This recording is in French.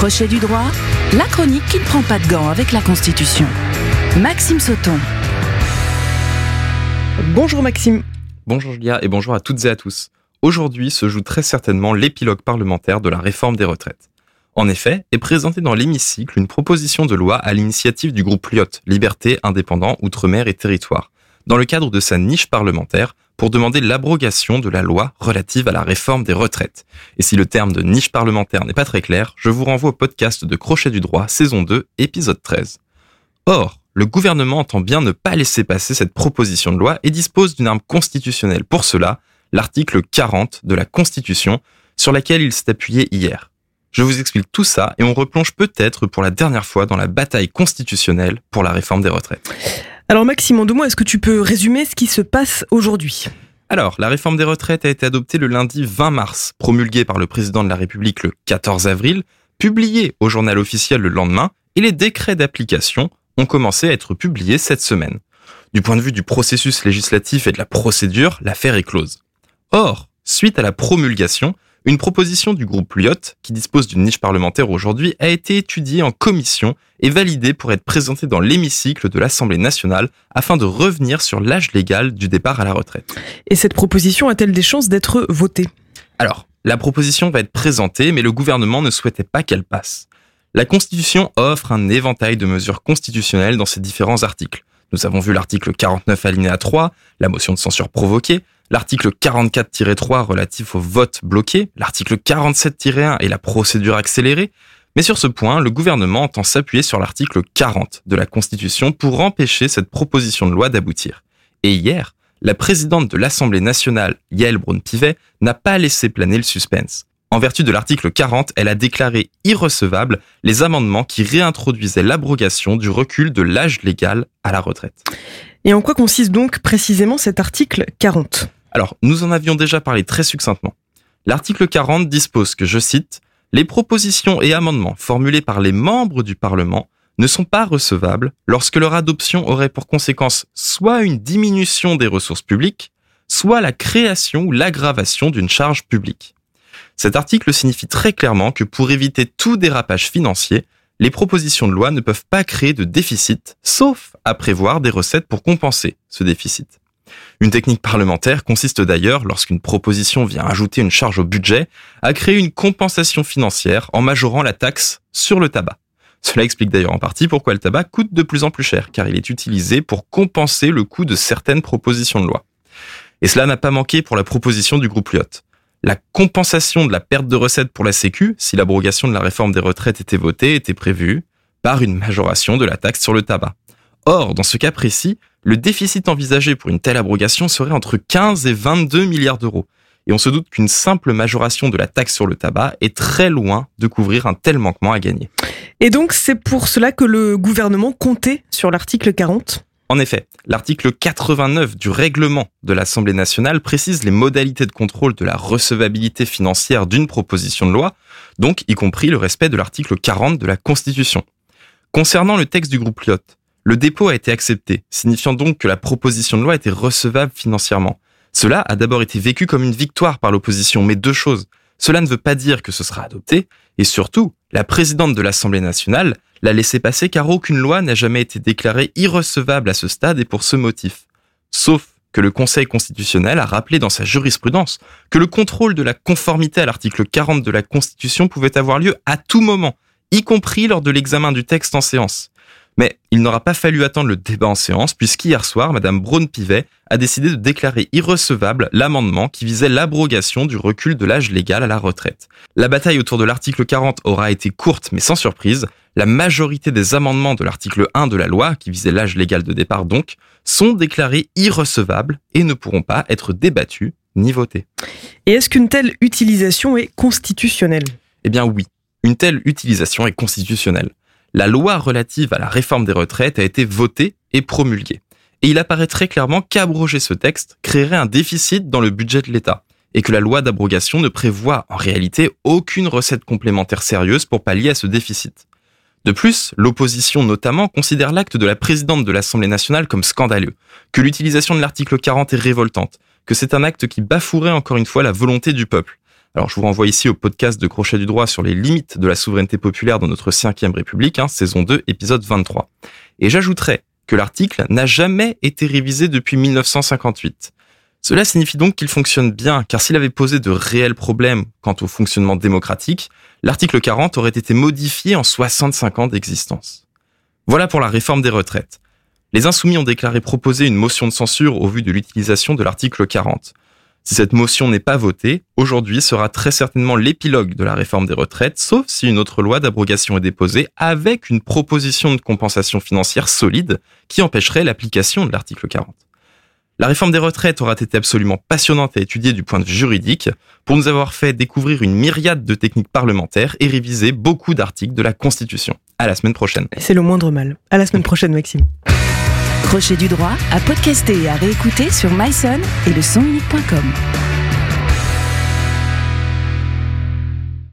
Crochet du droit, la chronique qui ne prend pas de gants avec la Constitution. Maxime Sauton. Bonjour Maxime. Bonjour Julia et bonjour à toutes et à tous. Aujourd'hui se joue très certainement l'épilogue parlementaire de la réforme des retraites. En effet, est présentée dans l'hémicycle une proposition de loi à l'initiative du groupe Lyot, Liberté, Indépendant, Outre-mer et Territoire, dans le cadre de sa niche parlementaire pour demander l'abrogation de la loi relative à la réforme des retraites. Et si le terme de niche parlementaire n'est pas très clair, je vous renvoie au podcast de Crochet du droit, saison 2, épisode 13. Or, le gouvernement entend bien ne pas laisser passer cette proposition de loi et dispose d'une arme constitutionnelle. Pour cela, l'article 40 de la Constitution, sur laquelle il s'est appuyé hier. Je vous explique tout ça et on replonge peut-être pour la dernière fois dans la bataille constitutionnelle pour la réforme des retraites. Alors Maxime, mots, est-ce que tu peux résumer ce qui se passe aujourd'hui? Alors, la réforme des retraites a été adoptée le lundi 20 mars, promulguée par le président de la République le 14 avril, publiée au journal officiel le lendemain, et les décrets d'application ont commencé à être publiés cette semaine. Du point de vue du processus législatif et de la procédure, l'affaire est close. Or, suite à la promulgation, une proposition du groupe Lyot, qui dispose d'une niche parlementaire aujourd'hui, a été étudiée en commission et validée pour être présentée dans l'hémicycle de l'Assemblée nationale afin de revenir sur l'âge légal du départ à la retraite. Et cette proposition a-t-elle des chances d'être votée? Alors, la proposition va être présentée, mais le gouvernement ne souhaitait pas qu'elle passe. La Constitution offre un éventail de mesures constitutionnelles dans ses différents articles. Nous avons vu l'article 49 alinéa 3, la motion de censure provoquée, l'article 44-3 relatif au vote bloqué, l'article 47-1 et la procédure accélérée. Mais sur ce point, le gouvernement entend s'appuyer sur l'article 40 de la Constitution pour empêcher cette proposition de loi d'aboutir. Et hier, la présidente de l'Assemblée nationale, Yael Braun-Pivet, n'a pas laissé planer le suspense. En vertu de l'article 40, elle a déclaré irrecevables les amendements qui réintroduisaient l'abrogation du recul de l'âge légal à la retraite. Et en quoi consiste donc précisément cet article 40 alors, nous en avions déjà parlé très succinctement. L'article 40 dispose que, je cite, les propositions et amendements formulés par les membres du Parlement ne sont pas recevables lorsque leur adoption aurait pour conséquence soit une diminution des ressources publiques, soit la création ou l'aggravation d'une charge publique. Cet article signifie très clairement que pour éviter tout dérapage financier, les propositions de loi ne peuvent pas créer de déficit, sauf à prévoir des recettes pour compenser ce déficit. Une technique parlementaire consiste d'ailleurs, lorsqu'une proposition vient ajouter une charge au budget, à créer une compensation financière en majorant la taxe sur le tabac. Cela explique d'ailleurs en partie pourquoi le tabac coûte de plus en plus cher, car il est utilisé pour compenser le coût de certaines propositions de loi. Et cela n'a pas manqué pour la proposition du groupe Lyot. La compensation de la perte de recettes pour la Sécu, si l'abrogation de la réforme des retraites était votée, était prévue par une majoration de la taxe sur le tabac. Or, dans ce cas précis, le déficit envisagé pour une telle abrogation serait entre 15 et 22 milliards d'euros. Et on se doute qu'une simple majoration de la taxe sur le tabac est très loin de couvrir un tel manquement à gagner. Et donc c'est pour cela que le gouvernement comptait sur l'article 40 en effet, l'article 89 du règlement de l'Assemblée nationale précise les modalités de contrôle de la recevabilité financière d'une proposition de loi, donc y compris le respect de l'article 40 de la Constitution. Concernant le texte du groupe Lyot, le dépôt a été accepté, signifiant donc que la proposition de loi était recevable financièrement. Cela a d'abord été vécu comme une victoire par l'opposition, mais deux choses. Cela ne veut pas dire que ce sera adopté, et surtout, la présidente de l'Assemblée nationale l'a laissé passer car aucune loi n'a jamais été déclarée irrecevable à ce stade et pour ce motif. Sauf que le Conseil constitutionnel a rappelé dans sa jurisprudence que le contrôle de la conformité à l'article 40 de la Constitution pouvait avoir lieu à tout moment, y compris lors de l'examen du texte en séance. Mais il n'aura pas fallu attendre le débat en séance, puisqu'hier soir, Madame Braun-Pivet a décidé de déclarer irrecevable l'amendement qui visait l'abrogation du recul de l'âge légal à la retraite. La bataille autour de l'article 40 aura été courte, mais sans surprise. La majorité des amendements de l'article 1 de la loi, qui visait l'âge légal de départ donc, sont déclarés irrecevables et ne pourront pas être débattus ni votés. Et est-ce qu'une telle utilisation est constitutionnelle? Eh bien oui, une telle utilisation est constitutionnelle la loi relative à la réforme des retraites a été votée et promulguée. Et il apparaît très clairement qu'abroger ce texte créerait un déficit dans le budget de l'État et que la loi d'abrogation ne prévoit en réalité aucune recette complémentaire sérieuse pour pallier à ce déficit. De plus, l'opposition notamment considère l'acte de la présidente de l'Assemblée nationale comme scandaleux, que l'utilisation de l'article 40 est révoltante, que c'est un acte qui bafouerait encore une fois la volonté du peuple. Alors je vous renvoie ici au podcast de Crochet du droit sur les limites de la souveraineté populaire dans notre 5 République, hein, saison 2, épisode 23. Et j'ajouterai que l'article n'a jamais été révisé depuis 1958. Cela signifie donc qu'il fonctionne bien, car s'il avait posé de réels problèmes quant au fonctionnement démocratique, l'article 40 aurait été modifié en 65 ans d'existence. Voilà pour la réforme des retraites. Les insoumis ont déclaré proposer une motion de censure au vu de l'utilisation de l'article 40. Si cette motion n'est pas votée, aujourd'hui sera très certainement l'épilogue de la réforme des retraites, sauf si une autre loi d'abrogation est déposée avec une proposition de compensation financière solide qui empêcherait l'application de l'article 40. La réforme des retraites aura été absolument passionnante à étudier du point de vue juridique pour nous avoir fait découvrir une myriade de techniques parlementaires et réviser beaucoup d'articles de la Constitution. À la semaine prochaine. C'est le moindre mal. À la semaine prochaine, Maxime. Crochet du droit à podcaster et à réécouter sur myson et le.